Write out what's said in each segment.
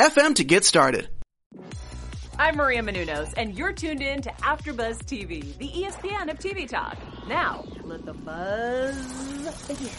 FM to get started. I'm Maria Menounos, and you're tuned in to AfterBuzz TV, the ESPN of TV talk. Now, let the buzz begin.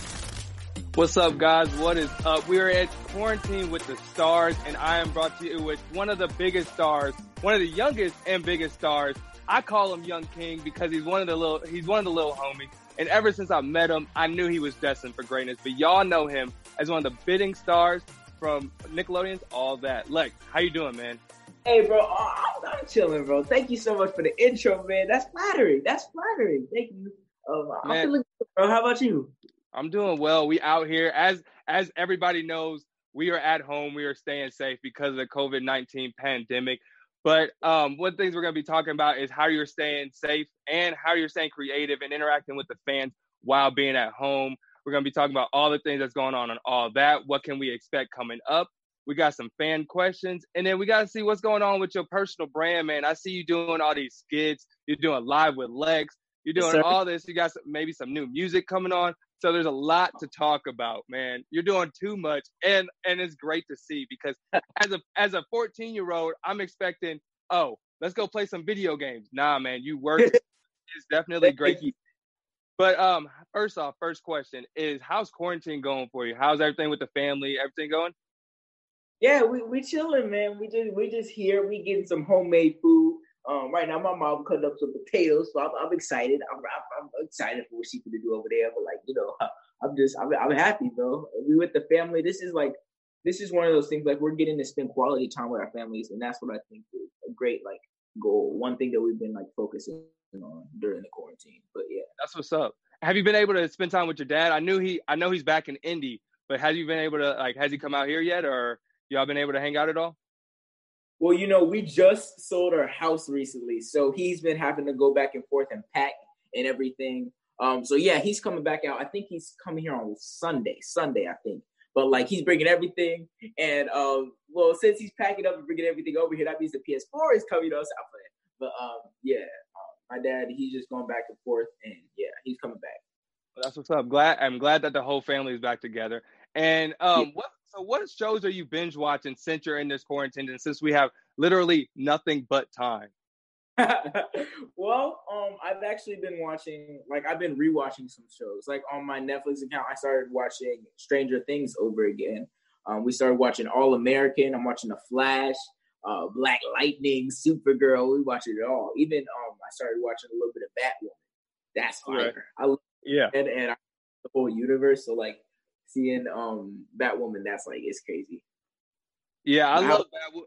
What's up, guys? What is up? We are at quarantine with the stars, and I am brought to you with one of the biggest stars, one of the youngest and biggest stars. I call him Young King because he's one of the little, he's one of the little homies. And ever since I met him, I knew he was destined for greatness. But y'all know him as one of the bidding stars from Nickelodeon's All That. Lex, how you doing, man? Hey, bro, oh, I'm, chilling, bro. Thank you so much for the intro, man. That's flattering. That's flattering. Thank you. Um, I'm feeling good, bro. How about you? I'm doing well. We out here as as everybody knows. We are at home. We are staying safe because of the COVID nineteen pandemic. But um, one things we're going to be talking about is how you're staying safe and how you're staying creative and interacting with the fans while being at home. We're going to be talking about all the things that's going on and all that. What can we expect coming up? We got some fan questions, and then we got to see what's going on with your personal brand, man. I see you doing all these skits. You're doing live with Lex. You're doing yes, all this. You got some, maybe some new music coming on. So there's a lot to talk about, man. You're doing too much, and and it's great to see because as a as a 14 year old, I'm expecting, oh, let's go play some video games. Nah, man, you work. it's definitely great. But um, first off, first question is how's quarantine going for you? How's everything with the family? Everything going? Yeah, we we chilling, man. We just we just here. We getting some homemade food. Um, right now, my mom cut up some potatoes, so I'm, I'm excited. I'm, I'm, I'm excited for what she's gonna do over there. But like, you know, I'm just I'm, I'm happy, bro. We with the family. This is like this is one of those things like we're getting to spend quality time with our families, and that's what I think is a great like goal. One thing that we've been like focusing on during the quarantine. But yeah, that's what's up. Have you been able to spend time with your dad? I knew he, I know he's back in Indy, but have you been able to like, has he come out here yet, or y'all been able to hang out at all? Well, you know, we just sold our house recently, so he's been having to go back and forth and pack and everything. Um, so yeah, he's coming back out. I think he's coming here on Sunday. Sunday, I think. But like he's bringing everything, and um, well, since he's packing up and bringing everything over here, that means the PS4 is coming to us out playing. But um, yeah, my dad, he's just going back and forth, and yeah, he's coming back. Well, that's what's up. Glad I'm glad that the whole family is back together. And um, yeah. what so what shows are you binge watching since you're in this quarantine, and since we have literally nothing but time? well, um, I've actually been watching, like, I've been rewatching some shows. Like on my Netflix account, I started watching Stranger Things over again. Um, we started watching All American. I'm watching The Flash uh, Black Lightning, Supergirl. We watched it all. Even um, I started watching a little bit of Batwoman. That's fire. Right. I love yeah, and, and I, the whole universe. So like seeing um Batwoman, that's like it's crazy. Yeah, I love Batwoman.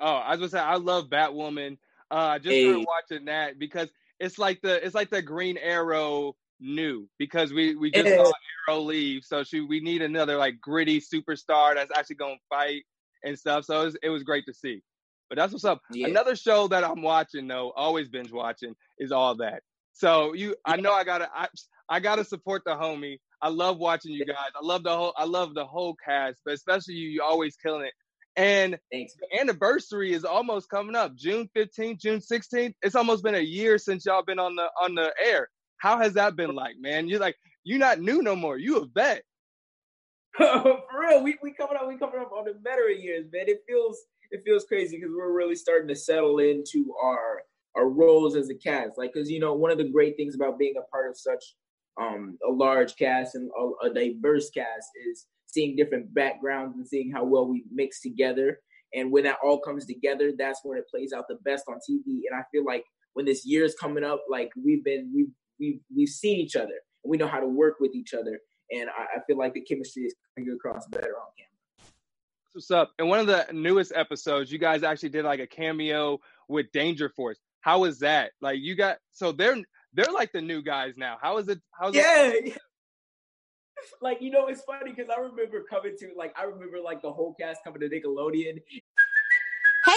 Oh, I was gonna say I love Batwoman. Uh, I just hey. started watching that because it's like the it's like the Green Arrow new because we we just saw Arrow leave, so she we need another like gritty superstar that's actually gonna fight and stuff. So it was, it was great to see. But that's what's up. Yeah. Another show that I'm watching though, always binge watching, is all that. So you, I know I gotta, I, I gotta support the homie. I love watching you guys. I love the whole, I love the whole cast, but especially you, you always killing it. And Thanks. the anniversary is almost coming up, June 15th, June 16th. It's almost been a year since y'all been on the on the air. How has that been like, man? You're like, you're not new no more. You a vet. For real, we we coming up, we coming up on the better years, man. It feels it feels crazy because we're really starting to settle into our our roles as a cast. Like, because you know, one of the great things about being a part of such um a large cast and a, a diverse cast is seeing different backgrounds and seeing how well we mix together. And when that all comes together, that's when it plays out the best on TV. And I feel like when this year is coming up, like we've been we've we've we've seen each other and we know how to work with each other and I, I feel like the chemistry is coming across better on camera. What's up? In one of the newest episodes, you guys actually did like a cameo with Danger Force. How was that? Like you got so they're they're like the new guys now. How is it? How's yeah. It? like you know, it's funny because I remember coming to like I remember like the whole cast coming to Nickelodeon.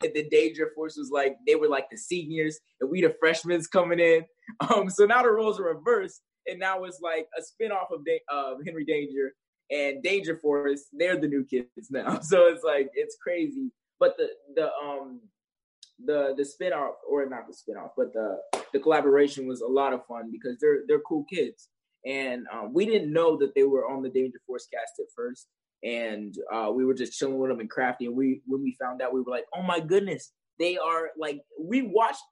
The Danger Force was like they were like the seniors, and we the freshmen coming in. Um, so now the roles are reversed, and now it's like a spinoff of da- uh, Henry Danger and Danger Force. They're the new kids now, so it's like it's crazy. But the the um the the spinoff or not the spinoff, but the the collaboration was a lot of fun because they're they're cool kids, and um, we didn't know that they were on the Danger Force cast at first, and uh, we were just chilling with them and crafty. And we when we found out, we were like, oh my goodness, they are like we watched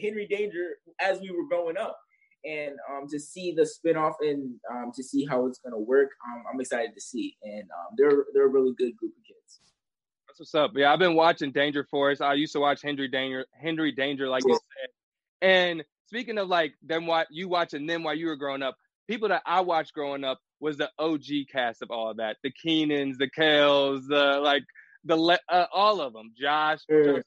Henry Danger as we were growing up. And um, to see the spinoff and um, to see how it's gonna work, um, I'm excited to see. And um, they're they're a really good group of kids. That's what's up. Yeah, I've been watching Danger Force. I used to watch Henry Danger, Henry Danger, like you said. And speaking of like them, what you watching them while you were growing up, people that I watched growing up was the OG cast of all that, the Kenans, the Kels, the like the uh, all of them, Josh. Mm.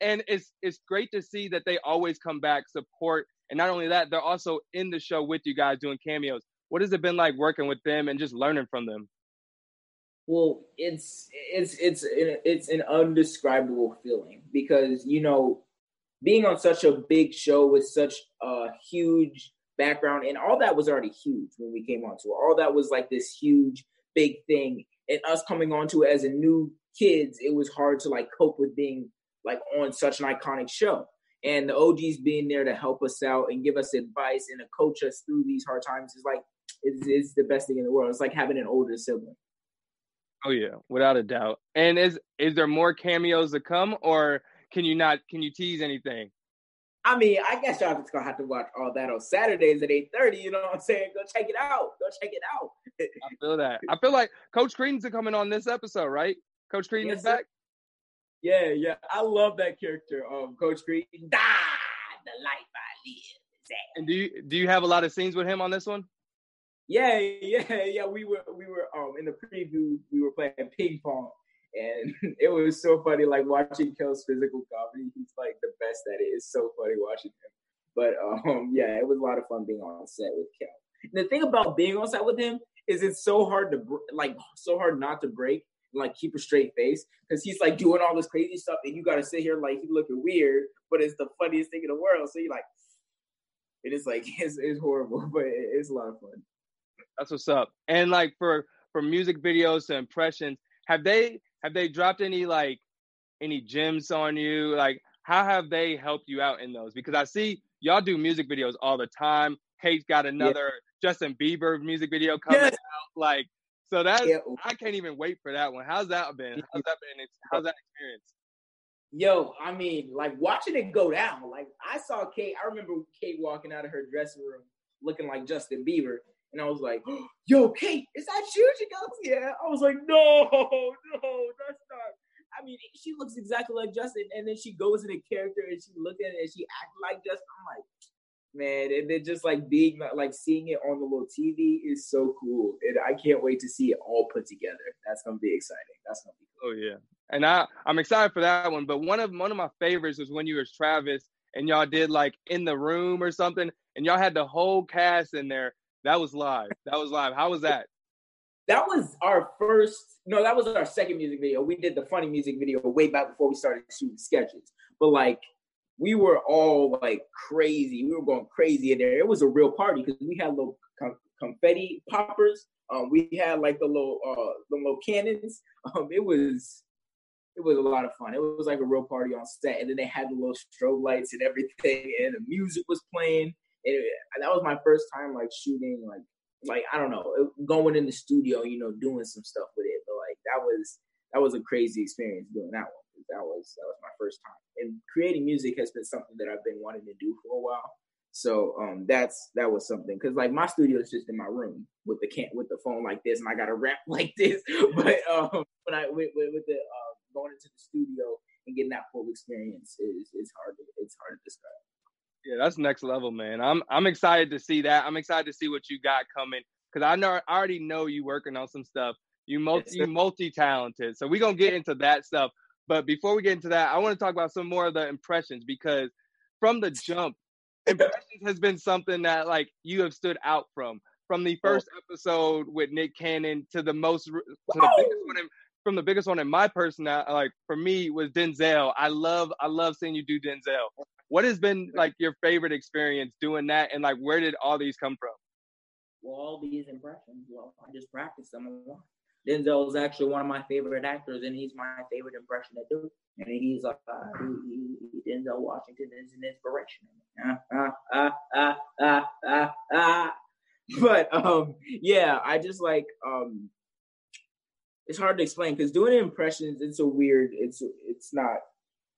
And it's it's great to see that they always come back, support, and not only that, they're also in the show with you guys doing cameos. What has it been like working with them and just learning from them? Well, it's it's it's it's an undescribable feeling because you know being on such a big show with such a huge background and all that was already huge when we came onto it. All that was like this huge big thing, and us coming onto it as a new kids, it was hard to like cope with being like on such an iconic show. And the OGs being there to help us out and give us advice and to coach us through these hard times is like is is the best thing in the world. It's like having an older sibling. Oh yeah, without a doubt. And is is there more cameos to come, or can you not? Can you tease anything? I mean, I guess y'all just gonna have to watch all that on Saturdays at eight thirty. You know what I'm saying? Go check it out. Go check it out. I feel that. I feel like Coach Creedon's coming on this episode, right? Coach Creedon Yes, is sir. back. Yeah, yeah. I love that character, um, Coach Creed. Da, the life I live. And do you do you have a lot of scenes with him on this one? Yeah, yeah, yeah. We were we were um in the preview. We were playing ping pong, and it was so funny. Like watching Kel's physical comedy. He's like the best at it. It's so funny watching him. But um, yeah, it was a lot of fun being on set with Kel. And the thing about being on set with him is it's so hard to like so hard not to break and like keep a straight face because he's like doing all this crazy stuff and you got to sit here like he looking weird, but it's the funniest thing in the world. So you're like, it is like it's, it's horrible, but it's a lot of fun. That's what's up. And like for for music videos to impressions, have they have they dropped any like any gems on you? Like how have they helped you out in those? Because I see y'all do music videos all the time. Kate's got another Justin Bieber music video coming Yes. out. Like so that Yeah. I can't even wait for that one. How's that been? How's that been? How's that experience? Yo, I mean, like watching it go down. Like I saw Kate. I remember Kate walking out of her dressing room looking like Justin Bieber, and I was like, "Yo, Kate, is that you?" She goes, "Yeah." I was like, "No, no, that's not." I mean, she looks exactly like Justin, and then she goes in a character and she look at it and she acts like Justin. I'm like, man, and then just like being like seeing it on the little TV is so cool, and I can't wait to see it all put together. That's gonna be exciting. That's gonna be cool. Oh yeah, and I I'm excited for that one. But one of one of my favorites was when you was Travis and y'all did like in the room or something, and y'all had the whole cast in there. That was live. That was live. How was that? that was our first no that was our second music video. We did the funny music video way back before we started shooting sketches. But like we were all like crazy. We were going crazy in there. It was a real party because we had little confetti poppers. Um we had like the little uh the little cannons. Um it was it was a lot of fun. It was like a real party on set. And then they had the little strobe lights and everything. And the music was playing it, that was my first time like shooting like like I don't know, going in the studio, you know, doing some stuff with it. But like that was that was a crazy experience doing that one. That was that was my first time. And creating music has been something that I've been wanting to do for a while. So um, that's that was something because like my studio is just in my room with the can with the phone like this, and I got to rap like this. But um, when I with, with, the uh, going into the studio and getting that full experience is is hard to it's hard to describe. Yeah, that's next level, man. I'm I'm excited to see that. I'm excited to see what you got coming because I know I already know you working on some stuff. You multi you multi talented, so we're gonna get into that stuff. But before we get into that, I want to talk about some more of the impressions because from the jump, impressions has been something that like you have stood out from. From the oh. first episode with Nick Cannon to the most to the biggest one in, from the biggest one in my personal like for me was Denzel. I love I love seeing you do Denzel. What has been like your favorite experience doing that, and like where did all these come from? Well, all these impressions, well, I just practiced them a lot. Denzel is actually one of my favorite actors, and he's my favorite impression to do. And he's uh, he, he, Denzel Washington is an inspiration. Ah, ah, ah, ah, ah, ah. But um, yeah, I just like um, it's hard to explain because doing impressions, it's a weird. It's it's not.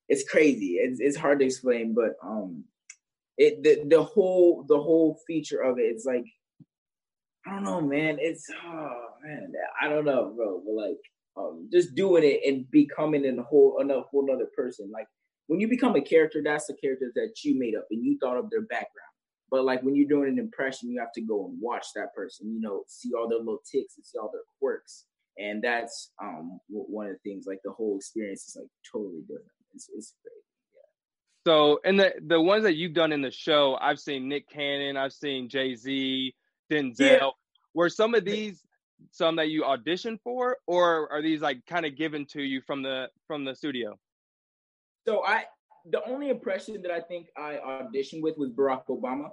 It's crazy. It's it's hard to explain, but um, it the the whole the whole feature of it, it's like I don't know, man. It's oh man, I don't know, bro. But like, um, just doing it and becoming a whole another whole other person. Like when you become a character, that's the character that you made up and you thought of their background. But like when you're doing an impression, you have to go and watch that person. You know, see all their little ticks and see all their quirks, and that's um one of the things. Like the whole experience is like totally different. It's, it's great. So, in the the ones that you've done in the show, I've seen Nick Cannon, I've seen Jay Z, Denzel. Yeah. Were some of these some that you auditioned for, or are these like kind of given to you from the from the studio? So I, the only impression that I think I auditioned with was Barack Obama.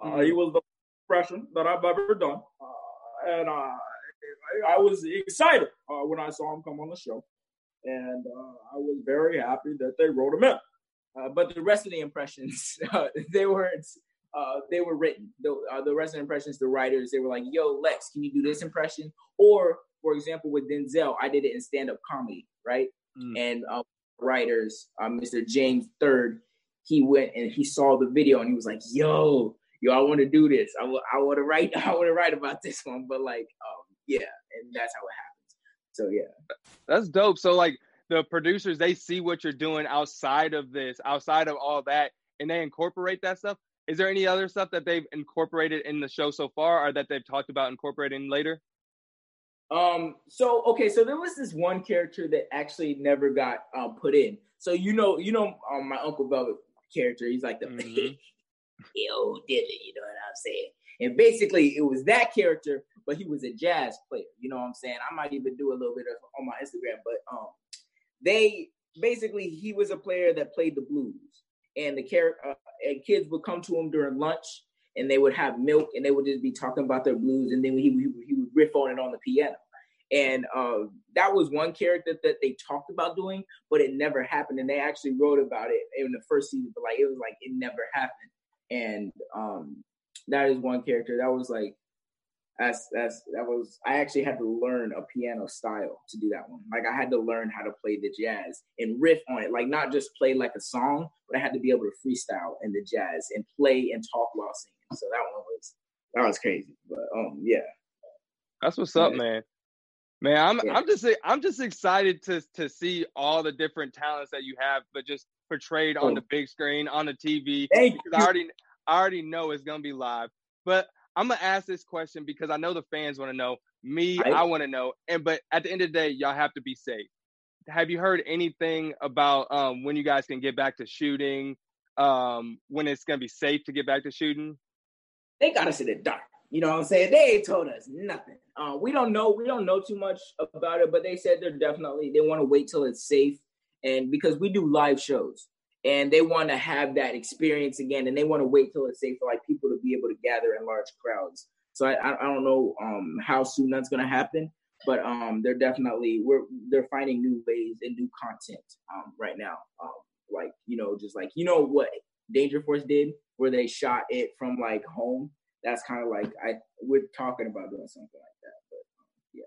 Uh, mm-hmm. He was the impression that I've ever done, uh, and uh, I, I, was excited uh, when I saw him come on the show, and uh, I was very happy that they wrote him in. Uh, but the rest of the impressions, they weren't uh, they were written. The, uh, the rest of the impressions, the writers, they were like, "Yo, Lex, can you do this impression?" Or, for example, with Denzel, I did it in stand-up comedy, right? Mm. And uh, writers, uh, Mr. James Third, he went and he saw the video and he was like, "Yo, yo, I want to do this. I, w- I want to write. I want to write about this one." But like, um, yeah, and that's how it happens. So yeah, that's dope. So like, the producers they see what you're doing outside of this, outside of all that, and they incorporate that stuff. Is there any other stuff that they've incorporated in the show so far or that they've talked about incorporating later? Um so okay so there was this one character that actually never got um, put in. So you know you know um, my uncle velvet character he's like the mm-hmm. yo did it you know what i'm saying? And basically it was that character but he was a jazz player you know what i'm saying? I might even do a little bit of on my instagram but um they basically he was a player that played the blues and the character uh, and kids would come to him during lunch and they would have milk and they would just be talking about their blues and then he, he, he would riff on it on the piano. And uh, that was one character that they talked about doing but it never happened and they actually wrote about it in the first season but like it was like it never happened. And um, that is one character that was like that's that's that was I actually had to learn a piano style to do that one. Like I had to learn how to play the jazz and riff on it, like not just play like a song, but I had to be able to freestyle in the jazz and play and talk while singing. So that one was that was crazy. But um yeah. That's what's up, man. Man, I'm yeah. I'm just I'm just excited to to see all the different talents that you have, but just portrayed on the big screen on the TV. Thank because you. I already I already know it's gonna be live. But I'm gonna ask this question because I know the fans want to know. Me, I, I want to know. And but at the end of the day, y'all have to be safe. Have you heard anything about um, when you guys can get back to shooting? Um, when it's gonna be safe to get back to shooting? They got us in the dark. You know what I'm saying? They ain't told us nothing. Uh, we don't know. We don't know too much about it, but they said they're definitely they want to wait till it's safe, and because we do live shows, and they want to have that experience again and they want to wait till it's safe for like people to be able to gather in large crowds. So i i don't know um how soon that's going to happen but um they're definitely we're they're finding new ways and new content um right now. Um like you know just like you know what danger force did where they shot it from like home? That's kind of like i we're talking about doing something like that but um, yeah.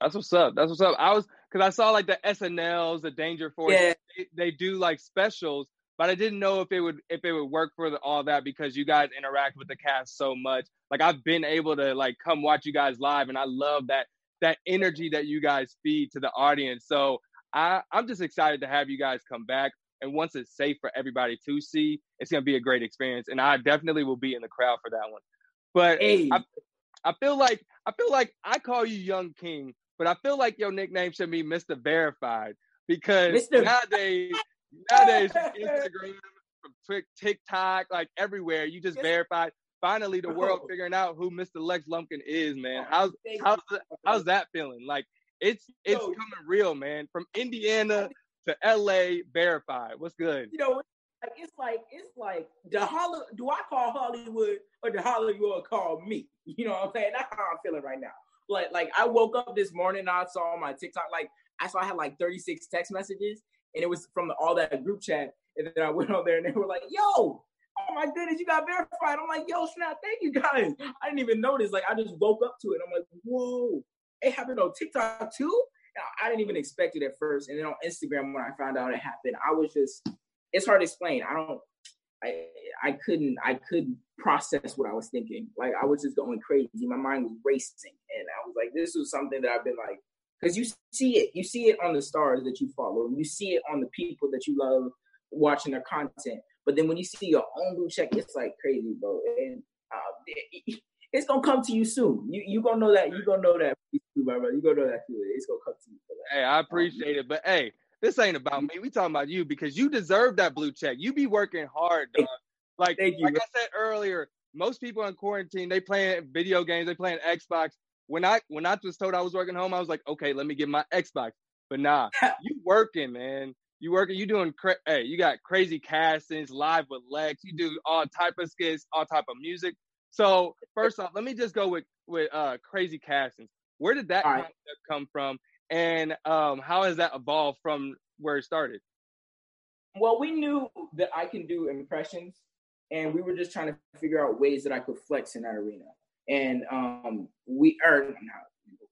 That's what's up that's what's up. I was because i saw like the snls the danger force yeah they, they do like specials but I didn't know if it would if it would work for the, all that because you guys interact with the cast so much. Like I've been able to like come watch you guys live, and I love that that energy that you guys feed to the audience. So I I'm just excited to have you guys come back. And once it's safe for everybody to see, it's gonna be a great experience. And I definitely will be in the crowd for that one. But Hey. I, I feel like I feel like I call you Young King, but I feel like your nickname should be Mr. Verified because Mr. nowadays nowadays Instagram, TikTok, like everywhere, you just verified. Finally, the world figuring out who Mr. Lex Lumpkin is, man. How's how's how's that feeling? Like it's it's coming real, man. From Indiana to LA, verified. What's good? you know, like it's like it's like the Holly. Do I call Hollywood or the Hollywood call me? You know what I'm saying? That's how I'm feeling right now. Like like I woke up this morning, and I saw my TikTok like I saw I had like 36 text messages, and it was from the, all that group chat. And then I went on there and they were like, "Yo, oh my goodness, you got verified." I'm like, "Yo, snap, thank you guys." I didn't even notice. Like I just woke up to it. I'm like, "Whoa, it happened on TikTok too." I didn't even expect it at first, and then on Instagram when I found out it happened, I was just it's hard to explain. I don't I I couldn't I couldn't process what I was thinking. Like I was just going crazy. My mind was racing. And I was like, this was something that I've been like because you see it. You see it on the stars that you follow. You see it on the people that you love watching their content. But then when you see your own blue check, it's like crazy, bro. And uh, it- it's gonna come to you soon. You you gonna know that. You gonna know that, my brother. You gonna know that. Too. It's gonna come to you. Hey, I appreciate it, but hey, this ain't about me. We talking about you because you deserve that blue check. You be working hard, dog. Like, Thank you, like. I said earlier, most people in quarantine they playing video games, they playing Xbox. When I when I was told I was working home, I was like, okay, let me get my Xbox. But nah, you working, man. You working. You doing. Cra- hey, you got crazy castings, live with Lex. You do all type of skits, all type of music. So first off, let me just go with with uh crazy castings. Where did that right. concept come from, and um how has that evolved from where it started? well, we knew that I can do impressions, and we were just trying to figure out ways that I could flex in that arena. And um, we are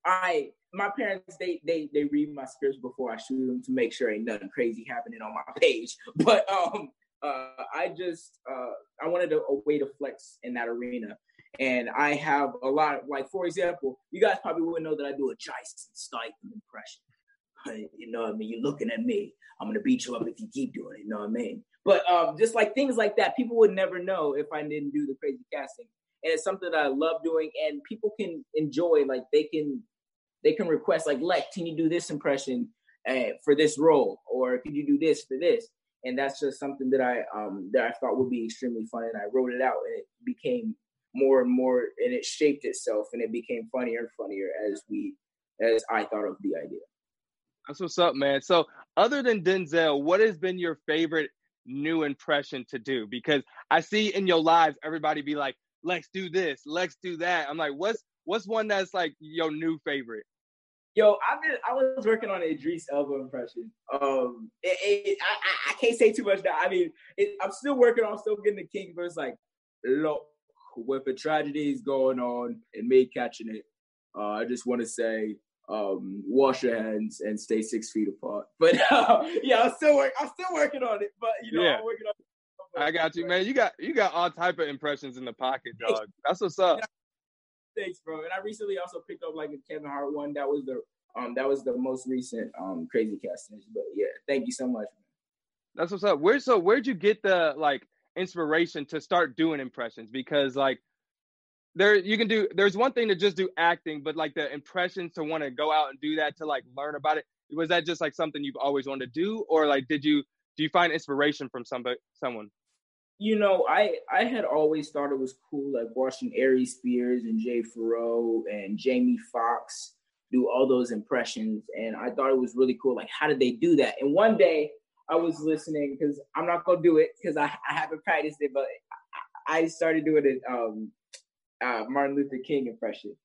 I my parents they they they read my scripts before I shoot them to make sure ain't nothing crazy happening on my page. But um, uh, I just uh, I wanted a, a way to flex in that arena. And I have a lot, of, like for example, you guys probably wouldn't know that I do a Jason Statham impression. You know what I mean? You're looking at me. I'm gonna beat you up if you keep doing it. You know what I mean? But um, just like things like that, people would never know if I didn't do the crazy casting. And it's something that I love doing, and people can enjoy. Like they can, they can request like, Lex, can you do this impression uh, for this role, or could you do this for this? And that's just something that I um that I thought would be extremely fun, and I wrote it out, and it became more and more, and it shaped itself, and it became funnier and funnier as we as I thought of the idea. That's what's up, man. So, other than Denzel, what has been your favorite new impression to do? Because I see in your lives everybody be like, let's do this. let's do that." I'm like, "What's what's one that's like your new favorite?" Yo, I've been I was working on an Idris Elba impression. Um, it, it, I, I I can't say too much now. I mean, it, I'm still working on still getting the king, but it's like, look, with the tragedies going on and me catching it, uh, I just want to say, um, wash your hands and stay six feet apart. But uh, yeah, I'm still work. I'm still working on it. But you know, Yeah. I'm working on. It. I got you, man. You got you got all type of impressions in the pocket, dog. That's what's up. Thanks, bro. And I recently also picked up like a Kevin Hart one. That was the um that was the most recent um crazy casting. But yeah, thank you so much. That's what's up. Where so where'd you get the like inspiration to start doing impressions? Because like there you can do there's one thing to just do acting, but like the impressions to want to go out and do that to like learn about it. Was that just like something you've always wanted to do? Or like did you do you find inspiration from somebody someone? You know, I I had always thought it was cool, like watching Ari Spears and Jay Pharoah and Jamie Foxx do all those impressions, and I thought it was really cool. Like, how did they do that? And one day I was listening because I'm not gonna do it because I, I haven't practiced it, but I started doing it um uh, Martin Luther King impression,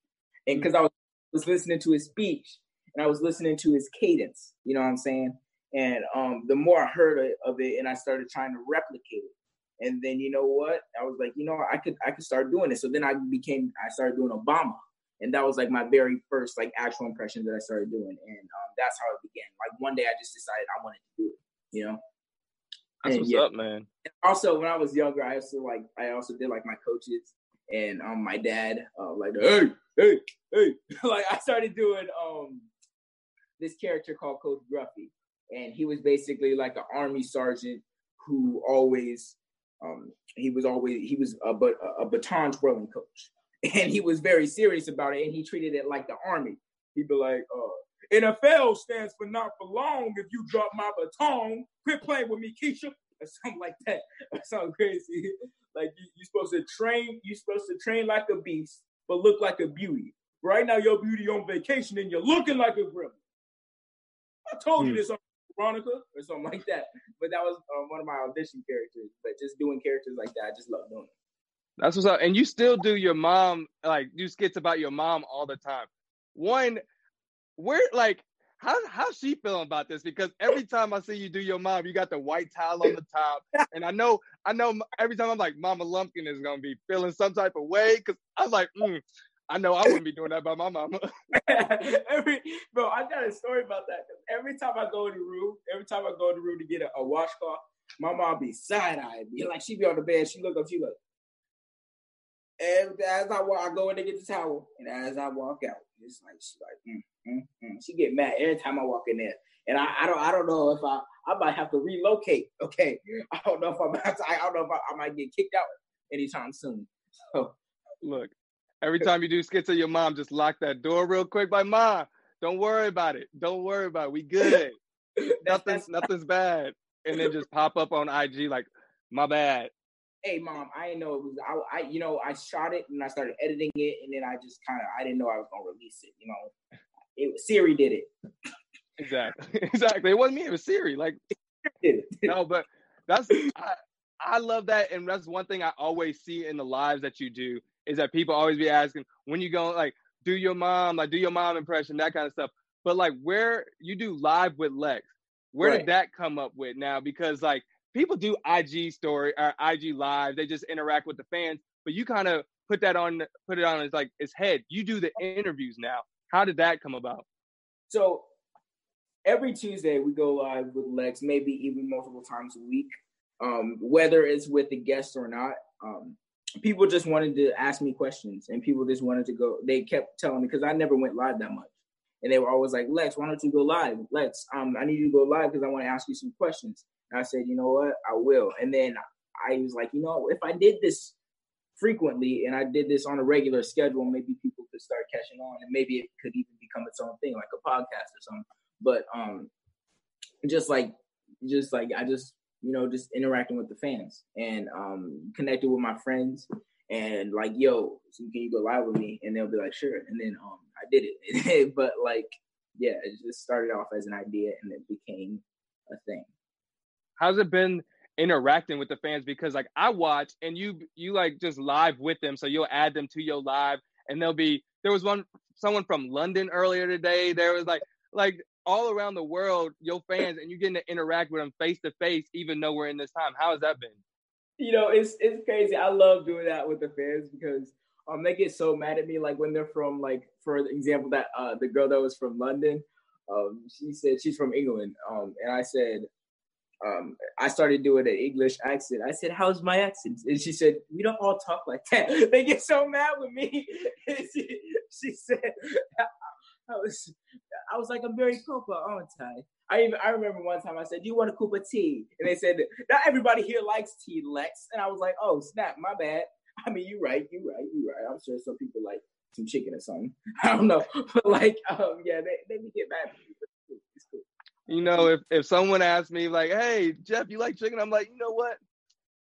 and because I was, was listening to his speech and I was listening to his cadence, you know what I'm saying? And um, the more I heard of- of it, and I started trying to replicate it, and then you know what? I was like, you know, I could I could start doing it. So then I became I started doing Obama, and that was like my very first like actual impression that I started doing, and um, that's how it began. Like one day I just decided I wanted to do it, you know. That's And what's yeah. up, man. also when I was younger, I also like I also did like my coaches and um my dad uh, like hey hey hey like I started doing um this character called Coach Gruffy and he was basically like an army sergeant who always um he was always he was a but a baton twirling coach and he was very serious about it and he treated it like the army. He'd be like uh NFL stands for not for long. If you drop my baton, quit playing with me, Keisha, or something like that. That sounds crazy. Like you, you're supposed to train, you're supposed to train like a beast, but look like a beauty. Right now, your beauty on vacation, and you're looking like a gremlin. I told you Hmm. this, on Veronica, or something like that. But that was um, one of my audition characters. But just doing characters like that, I just love doing it. That's what's up. And you still do your mom like do skits about your mom all the time. One, where like how how's she feeling about this? Because every time I see you do your mom, you got the white towel on the top, and I know I know every time I'm like Mama Lumpkin is gonna be feeling some type of way because I was like, mm, I know I wouldn't be doing that by my mama. every bro, I got a story about that. Every time I go in the room, every time I go in the room to get a, a washcloth, my mom be side eyeing me. Like she be on the bed, she look up, she look. And as I walk, I go in to get the towel, and as I walk out, it's like she like, mm, mm, mm. she get mad every time I walk in there. And I, I don't, I don't know if I, I might have to relocate. Okay, I don't know if I'm, I don't know if I, I might get kicked out anytime soon. So Look, every time you do skits of your mom, just lock that door real quick. By mom, don't worry about it. Don't worry about it. We good. Nothing's nothing's bad. And then just pop up on IG like, my bad. hey mom, I didn't know it was I, I you know I shot it and I started editing it and then I just kind of I didn't know I was gonna release it. You know, it Siri did it. Exactly. exactly. It wasn't me. It was Siri. Like no, but that's I, I love that, and that's one thing I always see in the lives that you do is that people always be asking when you go like do your mom like do your mom impression that kind of stuff. But like where you do live with Lex, where Right. did that come up with now? Because like people do IG story or IG live, they just interact with the fans, but you kind of put that on put it on as like its head. You do the interviews now. How did that come about? So every Tuesday we go live with Lex, maybe even multiple times a week, um, whether it's with a guest or not. Um, people just wanted to ask me questions, and people just wanted to go. They kept telling me because I never went live that much, and they were always like, "Lex, why don't you go live? Lex, um, I need you to go live because I want to ask you some questions." And I said, "You know what? I will." And then I was like, "You know, if I did this." Frequently and I did this on a regular schedule, maybe people could start catching on and maybe it could even become its own thing, like a podcast or something. But um just like just like I just you know, just interacting with the fans and um connected with my friends and like, yo, so can you go live with me? And they'll be like, sure. And then um I did it. but like, yeah, it just started off as an idea and it became a thing. how's it been interacting with the fans because like i watch and you you like just live with them so you'll add them to your live and they'll be there was one someone from london earlier today there was like like all around the world your fans and you're getting to interact with them face to face even though we're in this time how has that been you know, it's it's crazy. I love doing that with the fans because um they get so mad at me. Like when they're from like for example that uh the girl that was from London, um she said she's from England. Um and I said um I started doing an English accent. I said, How's my accent? And she said, We don't all talk like that. they get so mad with me. she, she said I was I was like, I'm very Cooper, aren't I? I even I remember one time I said, Do you want a cup of tea? And they said, Not everybody here likes tea, Lex. And I was like, Oh, snap, my bad. I mean, you right, you right, you right. I'm sure some people like some chicken or something. I don't know. But like, um, yeah, they, they get mad at me it's cool. It's cool. You know if if someone asks me like hey jeff you like chicken i'm like you know what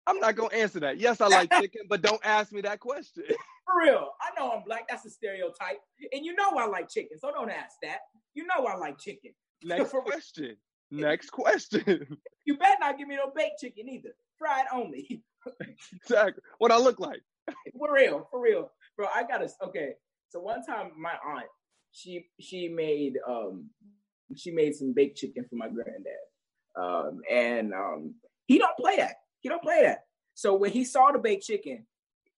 i'm not gonna answer that yes i like chicken but don't ask me that question For real. I know I'm black. That's a stereotype. And you know I like chicken, so don't ask that. You know I like chicken. next question next question You better not give me no baked chicken either. Fried only. exactly what i look like for real, for real, bro. I gotta okay. So one time, my aunt she she made um she made some baked chicken for my granddad, um and um he don't play that. He don't play that. So when he saw the baked chicken,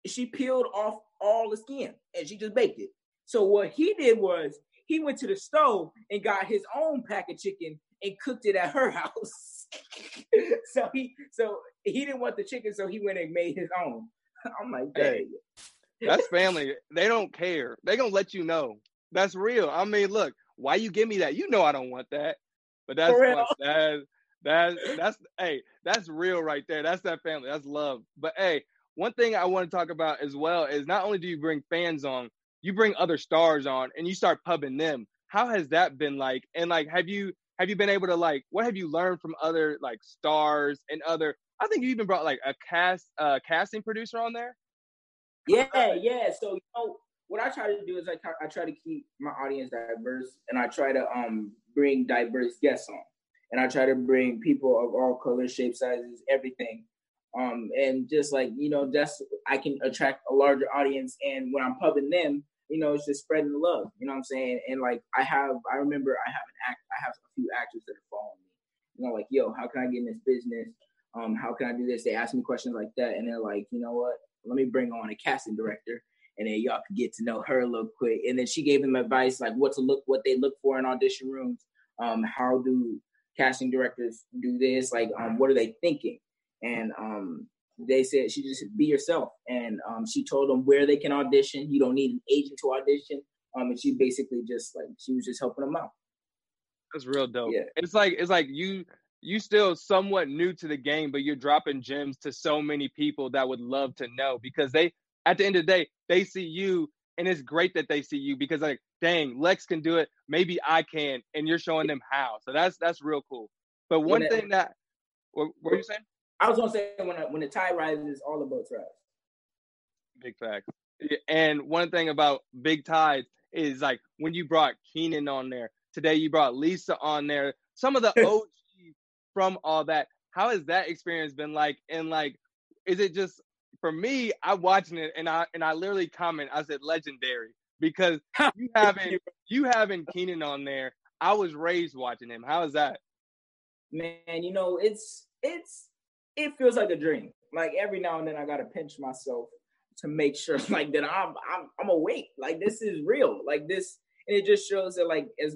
she peeled off all the skin and she just baked it. So what he did was he went to the stove and got his own pack of chicken and cooked it at her house. so he so he didn't want the chicken, so he went and made his own. I'm like, Hey. That's family. They don't care. They gonna let you know. That's real. I mean, look, why you give me that? You know I don't want that. But that's that that that's hey, that's real right there. That's that family. That's love. But hey, one thing I want to talk about as well is not only do you bring fans on, you bring other stars on and you start pubbing them. How has that been like? And like have you have you been able to like what have you learned from other like stars and other I think you even brought like a cast uh casting producer on there? Yeah, yeah. So you know what I try to do is I, I try to keep my audience diverse, and I try to um bring diverse guests on, and I try to bring people of all colors, shapes, sizes, everything. Um, and just like you know, just I can attract a larger audience, and when I'm pubbing them, you know, it's just spreading the love. You know what I'm saying? And like I have, I remember I have an act, I have a few actors that are following me. You know, like yo, how can I get in this business? Um, how can I do this? They ask me questions like that, and they're like, you know what? Let me bring on a casting director, and then y'all could get to know her a little quick. And then she gave them advice like what to look, what they look for in audition rooms. Um, how do casting directors do this? Like, um, what are they thinking? And um, they said she just be yourself, and um, she told them where they can audition. You don't need an agent to audition. Um, and she basically just like she was just helping them out. That's real dope. Yeah. It's like it's like you you still somewhat new to the game, but you're dropping gems to so many people that would love to know because they at the end of the day, they see you and it's great that they see you because like, dang, Lex can do it, maybe I can, and you're showing them how. So that's that's real cool. But one thing that what, what were you saying? I was gonna say when when the tide rises, all the boats rise. Big facts. And one thing about Big Tides is like when you brought Kenan on there today, you brought Lisa on there. Some of the OGs from all that. How has that experience been like? And like, is it just for me? I'm watching it and I and I literally comment. I said legendary because you having you having Kenan on there. I was raised watching him. How is that? man, you know, it's it's it feels like a dream. Like every now and then I gotta pinch myself to make sure like that I'm I'm I'm awake. Like this is real. Like this and it just shows that like as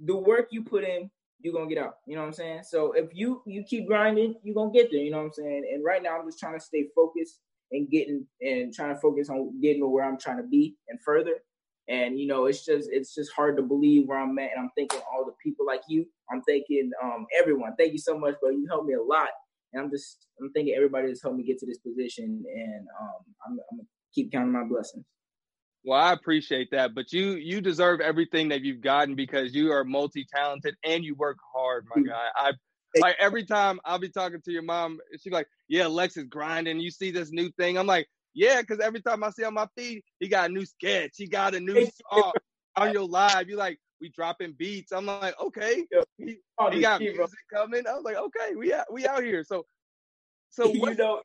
the work you put in, you're gonna get out. You know what I'm saying? So if you you keep grinding, you're gonna get there, you know what I'm saying? And right now I'm just trying to stay focused and getting and trying to focus on getting to where I'm trying to be and further. And you know, it's just it's just hard to believe where I'm at. And I'm thinking all the people like you. I'm thinking um everyone. Thank you so much, bro. You helped me a lot. And I'm just I'm thinking everybody that's helped me get to this position. And um I'm, I'm gonna keep counting my blessings. Well, I appreciate that, but you you deserve everything that you've gotten because you are multi talented and you work hard, my mm-hmm. guy. I like every time I'll be talking to your mom, she's like, "Yeah, Lex is grinding. You see this new thing?" I'm like, "Yeah," because every time I see on my feed, he got a new sketch, he got a new song on your live. You like we dropping beats. I'm like, okay, he, he got music coming. I was like, okay, we out, we out here. So, so you know,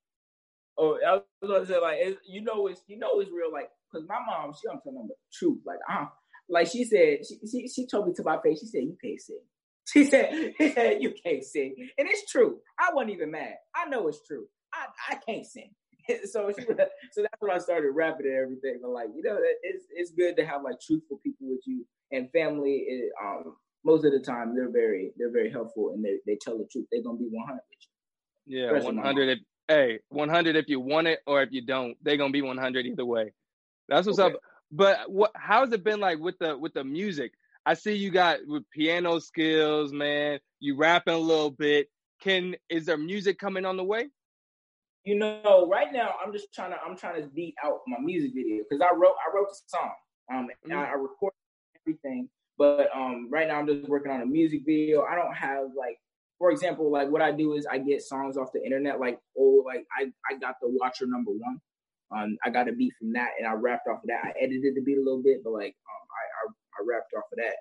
oh, I was gonna say like, you know, it's you know, it's real. Like, cause my mom, she I'm telling them the truth. Like, uh, like she said, she, she she told me to my face. She said, "You can't sing." She said, she said, "You can't sing," and it's true. I wasn't even mad. I know it's true. I I can't sing. so she, so that's when I started rapping and everything. But like, you know, it's it's good to have like truthful people with you and family. It, um, most of the time they're very they're very helpful and they they tell the truth. They're gonna be 100 with you. Yeah, 100. If, hey, 100 if you want it or if you don't, they're gonna be 100 either way. That's what's Okay. up. But what? How's it been like with the with the music? I see you got with piano skills, man. You rapping a little bit. Can is there music coming on the way? You know, right now I'm just trying to I'm trying to beat out my music video because I wrote I wrote the song. Um, and I, I recorded everything, but um, right now I'm just working on a music video. I don't have like, for example, like what I do is I get songs off the internet. Like oh, like I I got the Watcher number one. Um, I got a beat from that, and I rapped off of that. I edited the beat a little bit, but like um, I, I I rapped off of that.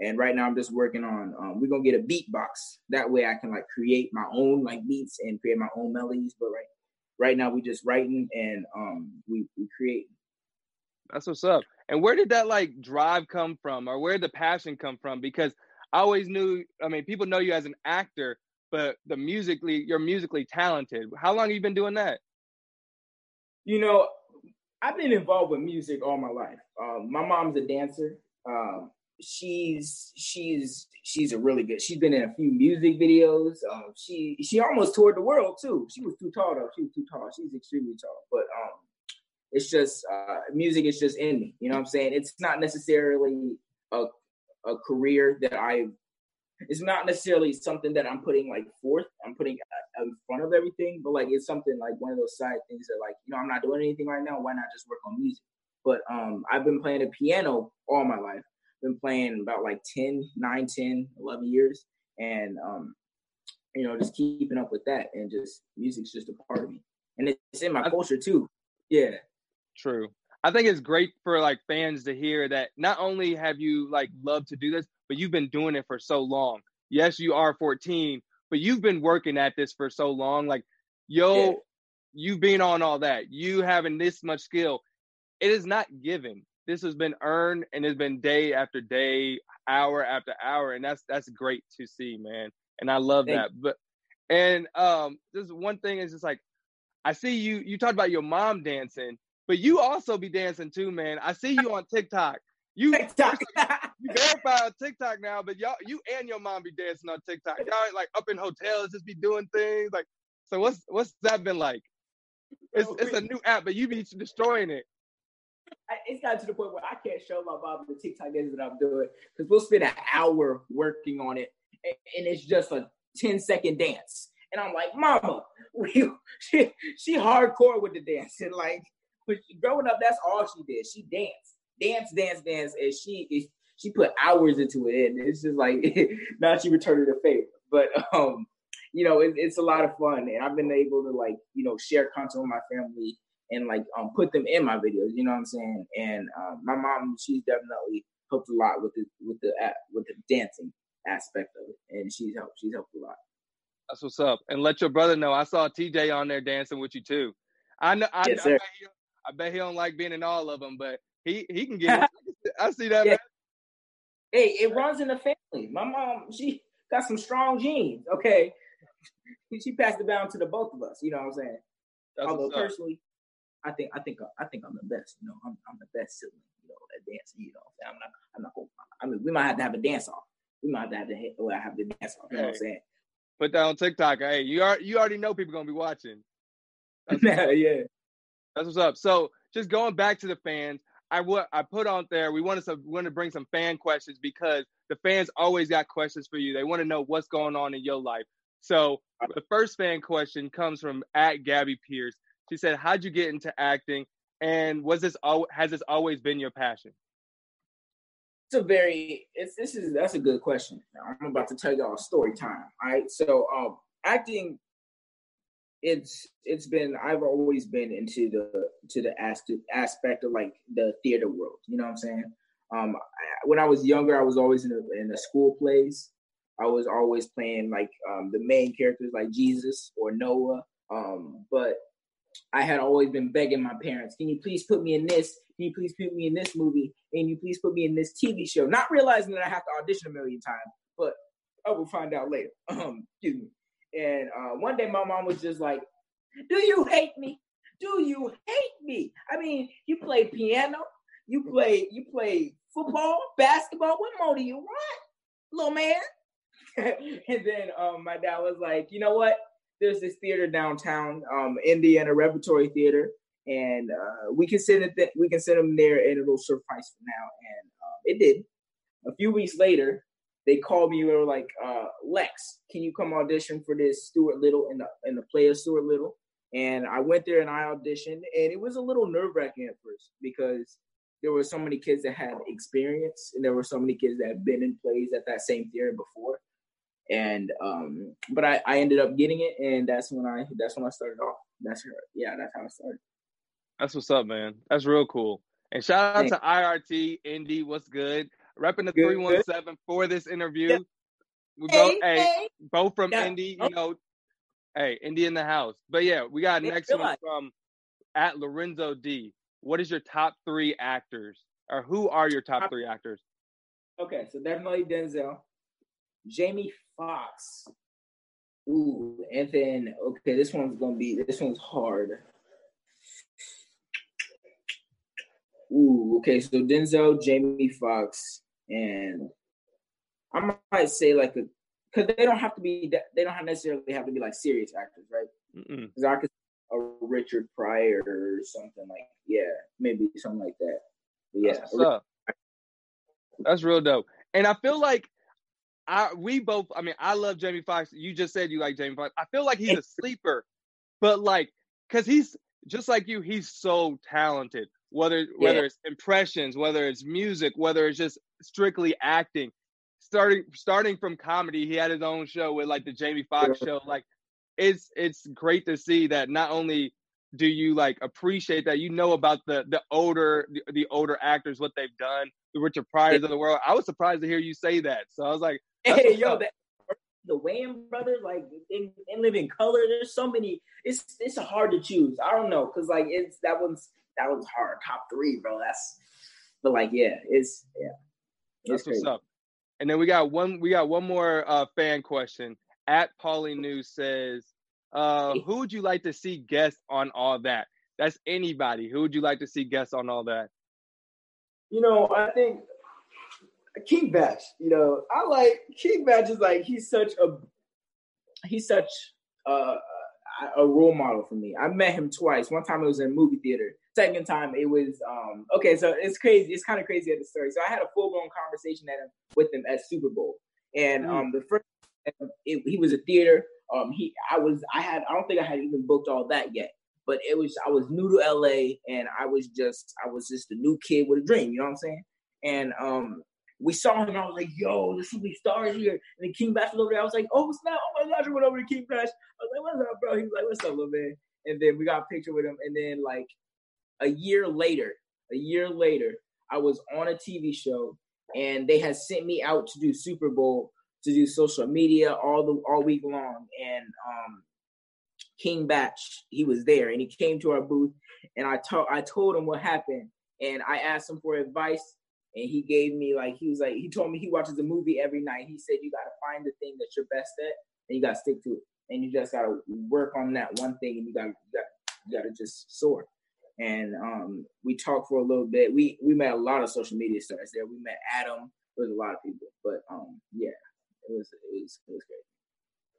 And right now I'm just working on. Um, we're gonna get a beat box. That way I can like create my own like beats and create my own melodies. But right right now we just writing and um we we create. That's what's up. And where did that like drive come from, or where did the passion come from? Because I always knew. I mean, people know you as an actor, but the musically, you're musically talented. How long have you been doing that? You know, I've been involved with music all my life. Um, my mom's a dancer, um, she's she's she's a really good. She's been in a few music videos. Um, she she almost toured the world too. She was too tall though. She was too tall. She's extremely tall. But um, it's just uh, music is just in me. You know what I'm saying? It's not necessarily a a career that I. It's not necessarily something that I'm putting like forth. I'm putting in front of everything, but like it's something like one of those side things that like you know I'm not doing anything right now. Why not just work on music? But um, I've been playing the piano all my life. Been playing about like 10, 9, 10, 11 years. And, um, you know, just keeping up with that. And just music's just a part of me. And it's in my culture too. Yeah. True. I think it's great for like fans to hear that not only have you like loved to do this, but you've been doing it for so long. Yes, you are 14, but you've been working at this for so long. Like, yo, yeah. you being on all that, you having this much skill, it is not given. This has been earned and it's been day after day, hour after hour, and that's that's great to see, man. And I love Thank that. You. But and um, this one thing is just like I see you. You talked about your mom dancing, but you also be dancing too, man. I see you on TikTok. You TikTok. you verify on TikTok now, but y'all, you and your mom be dancing on TikTok. Y'all like up in hotels, just be doing things like. So what's what's that been like? It's it's a new app, but you be destroying it. I, it's gotten to the point where I can't show my mom the TikTok dances that I'm doing because we'll spend an hour working on it, and, and, it's just a 10 second dance. And I'm like, Mama, she, she hardcore with the dancing. Like, she, growing up, that's all she did. She danced, dance, dance, dance, and she she put hours into it. And it's just like now she returned the favor. But um, you know, it, it's a lot of fun, and I've been able to like you know share content with my family and like um put them in my videos. You know what I'm saying? And um, my mom, she's definitely helped a lot with the with the with the dancing aspect of it, and she's helped. She's helped a lot. That's what's up. And let your brother know. I saw TJ on there dancing with you too. I know. I, yes, I, bet, he, I bet he don't like being in all of them, but he he can get. It. I see that. Yeah. Hey, it runs in the family. My mom, she got some strong genes. Okay, she passed it down to the both of us. You know what I'm saying? That's Although personally, I think I think uh, I think I'm the best. You know, I'm I'm the best sibling. You know, at dancing. You know, I'm not I'm not. Gonna, I mean, we might have to have a dance off. We might have to have to well, have the dance off. You know what I'm saying? Put that on TikTok. Hey, you are you already know people gonna be watching. That's yeah, That's what's up. So just going back to the fans, I would I put on there. We wanted to want to bring some fan questions because the fans always got questions for you. They want to know what's going on in your life. So the first fan question comes from at Gabby Pierce. She said, "How'd you get into acting? And was this al- has this always been your passion?" It's a very it's this is that's a good question. I'm about to tell y'all a story time. All right, so um, acting. It's it's been I've always been into the to the aspect of like the theater world. You know what I'm saying? Um, I, when I was younger, I was always in the in the school plays. I was always playing like um, the main characters like Jesus or Noah. Um, but I had always been begging my parents, can you please put me in this? Can you please put me in this movie? Can you please put me in this TV show? Not realizing that I have to audition a million times, but I will find out later. Um, excuse me. And uh, one day my mom was just like, Do you hate me? Do you hate me? I mean, you play piano, you play you play football, basketball. What more do you want, little man? and then um, my dad was like, you know what? there's this theater downtown, um, Indiana Repertory Theater, and uh, we can send it. Th- we can send them there, and it'll suffice for now. And um, it did. A few weeks later, they called me. and were like, uh, "Lex, can you come audition for this Stuart Little in the in the play of Stuart Little?" And I went there and I auditioned, and it was a little nerve wracking at first because there were so many kids that had experience, and there were so many kids that had been in plays at that same theater before and um but I, I ended up getting it and that's when I that's when I started off. That's her yeah, that's how I started. That's what's up, man. That's real cool. And shout out Thanks. to IRT Indy, what's good? Repping the three one seven for this interview. Yeah. We hey, both hey, hey, both from yeah. Indy, you oh. know. Hey, Indy in the house. But yeah, we got next one from at Lorenzo D. What is your top three actors? Or who are your top three actors? Okay, so definitely Denzel. Jamie Foxx. Ooh, and then okay, this one's gonna be this one's hard. Ooh, okay, so Denzel, Jamie Foxx, and I might say like a because they don't have to be they don't have necessarily have to be like serious actors, right? Because I could a Richard Pryor or something like yeah, maybe something like that. But yeah, That's, That's real dope. And I feel like I we both. I mean, I love Jamie Foxx. You just said you like Jamie Foxx. I feel like he's a sleeper, but like because he's just like you. He's so talented. Whether whether it's impressions, whether it's music, whether it's just strictly acting. Starting starting from comedy, he had his own show with like the Jamie Foxx yeah. show. Like it's it's great to see that not only do you like appreciate that you know about the the older the, the older actors what they've done the richard pryors of the world. I was surprised to hear you say that. So i was like hey yo that, the Wayans brothers like in, in living color. There's so many it's it's hard to choose. I don't know because like it's that one's that one's hard. Top three bro that's but like yeah it's yeah. it's that's what's up and then we got one we got one more uh fan question at Paulie News says, uh, who would you like to see guest on all that? That's anybody. Who would you like to see guest on all that? You know, I think King Bach. You know, I like King Bach is like he's such a he's such a, a role model for me. I met him twice. One time it was in a movie theater. Second time it was um okay. So it's crazy. It's kind of crazy at the story. So I had a full blown conversation at him with him at Super Bowl, and mm. um the first it, he was a theater. Um, he, I was, I had, I don't think I had even booked all that yet, but it was, I was new to LA and I was just, I was just a new kid with a dream. You know what I'm saying? And um, we saw him. I was like, "Yo, the be stars here." And then King Bach was over there. I was like, "Oh snap! Oh my gosh!" I went over to King Bach. I was like, "What's up, bro?" He was like, "What's up, little man?" And then we got a picture with him. And then like a year later, a year later, I was on a TV show, and they had sent me out to do Super Bowl to do social media all the all week long. And um, King Bach he was there, and he came to our booth, and I told I told him what happened, and I asked him for advice, and he gave me like he was like he told me he watches a movie every night. He said you got to find the thing that you're best at, and you got to stick to it, and you just got to work on that one thing, and you got you got you got to just soar. And um, we talked for a little bit. We we met a lot of social media stars there. We met Adam. There's a lot of people, but um, yeah, it was it was it was great.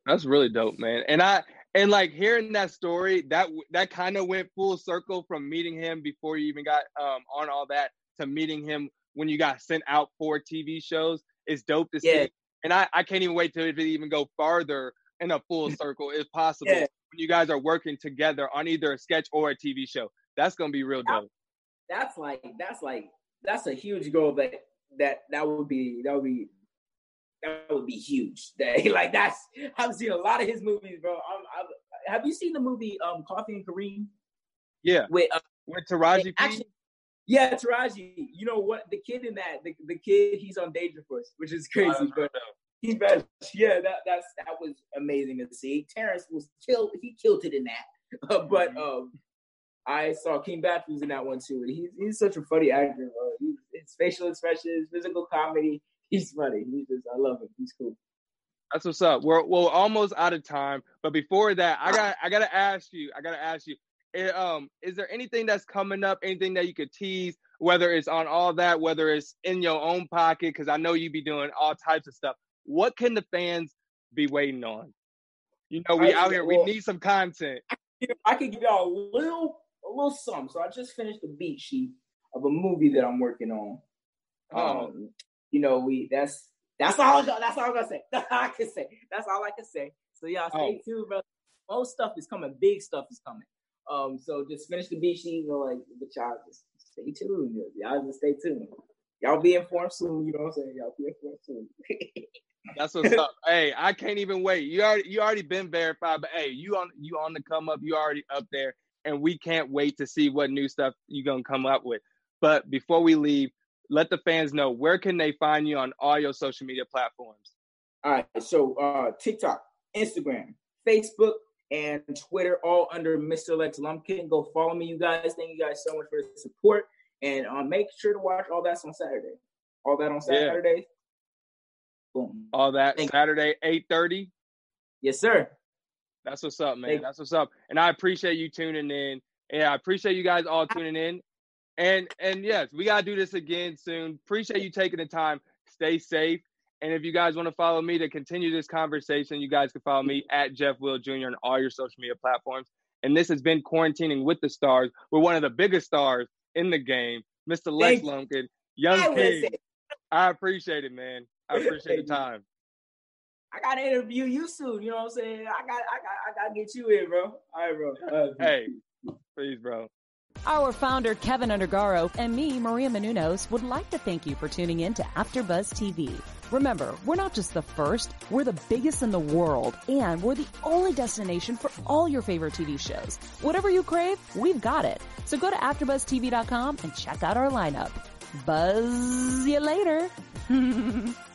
That's really dope, man. And I and like hearing that story, that that kind of went full circle from meeting him before you even got um on all that to meeting him when you got sent out for TV shows. It's dope to yeah. see. And I, I can't even wait to even go farther in a full circle if possible yeah. when you guys are working together on either a sketch or a TV show. That's gonna be real dope. That's like that's like that's a huge goal that that that would be that would be that would be huge. That, like that's I've seen a lot of his movies, bro. I'm, I'm, have you seen the movie um Coffee and Kareem? Yeah, with uh, with Taraji. Actually, yeah, Taraji. You know what? The kid in that, the, the kid, he's on Danger Dangerous, which is crazy, but he's bad. Yeah, that that's that was amazing to see. Terrence was killed. He killed it in that. Uh, but mm-hmm. um, I saw King was in that one too. And he's he's such a funny actor. Bro. He's, his facial expressions, physical comedy he's funny. He's just I love him. He's cool. That's what's up. We're we're almost out of time, but before that, I got I gotta ask you. I gotta ask you. Eh, um, is there anything that's coming up? Anything that you could tease? Whether it's on all that, whether it's in your own pocket, because I know you'd be doing all types of stuff. What can the fans be waiting on? You know, we I, out here. Well, we need some content. I could give y'all a little, a little something. So I just finished the beat sheet of a movie that I'm working on. Oh. Um, you know, we that's that's all that's all I'm gonna say. That's all I can say. That's all I can say. So y'all stay oh. tuned, bro. Most stuff is coming. Big stuff is coming. Um, so just finish the beat sheet, you know, like y'all Just stay tuned. Y'all just stay tuned. Y'all be informed soon. You know what I'm saying? Y'all be informed soon. That's what's up. Hey, I can't even wait. You already you already been verified, but hey, you on you on the come up. You already up there, and we can't wait to see what new stuff you're gonna come up with. But before we leave, let the fans know where can they find you on all your social media platforms. All right, so uh, TikTok, Instagram, Facebook, and Twitter, all under Mr. Lex Lumpkin. Go follow me, you guys. Thank you guys so much for the support, and uh, make sure to watch all that on Saturday. All that on Saturday. Yeah. Boom. All that Thank Saturday, eight thirty. Yes, sir. That's what's up, man. That's what's up. And I appreciate you tuning in. Yeah, I appreciate you guys all tuning in. And and yes, we gotta do this again soon. Appreciate you taking the time. Stay safe. And if you guys want to follow me to continue this conversation, you guys can follow me at Jeff Will Jr. on all your social media platforms. And this has been Quarantining with the Stars. We're one of the biggest stars in the game, Mr. Lex Lumpkin, Young I King. I appreciate it, man. I appreciate the time. I gotta interview you soon. You know what I'm saying? I got, I got, I gotta get you in, bro. All right, bro. All right, Hey, please, bro. Our founder, Keven Undergaro, and me, Maria Menounos, would like to thank you for tuning in to AfterBuzz TV. Remember, we're not just the first, we're the biggest in the world, and we're the only destination for all your favorite TV shows. Whatever you crave, we've got it. So go to AfterBuzzTV.com and check out our lineup. Buzz you later.